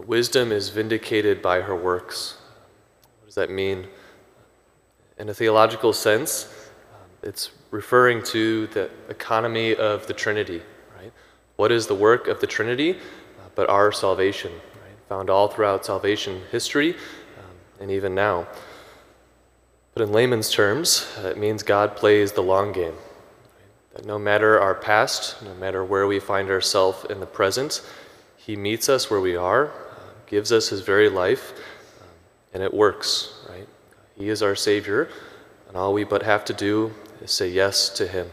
wisdom is vindicated by her works. What does that mean? In a theological sense, it's referring to the economy of the Trinity, right? What is the work of the Trinity uh, but our salvation, right? Found all throughout salvation history um, and even now. But in layman's terms, uh, it means God plays the long game. Right? That no matter our past, no matter where we find ourselves in the present, He meets us where we are, gives us His very life, um, and it works, right? He is our Savior, and all we but have to do is say yes to Him.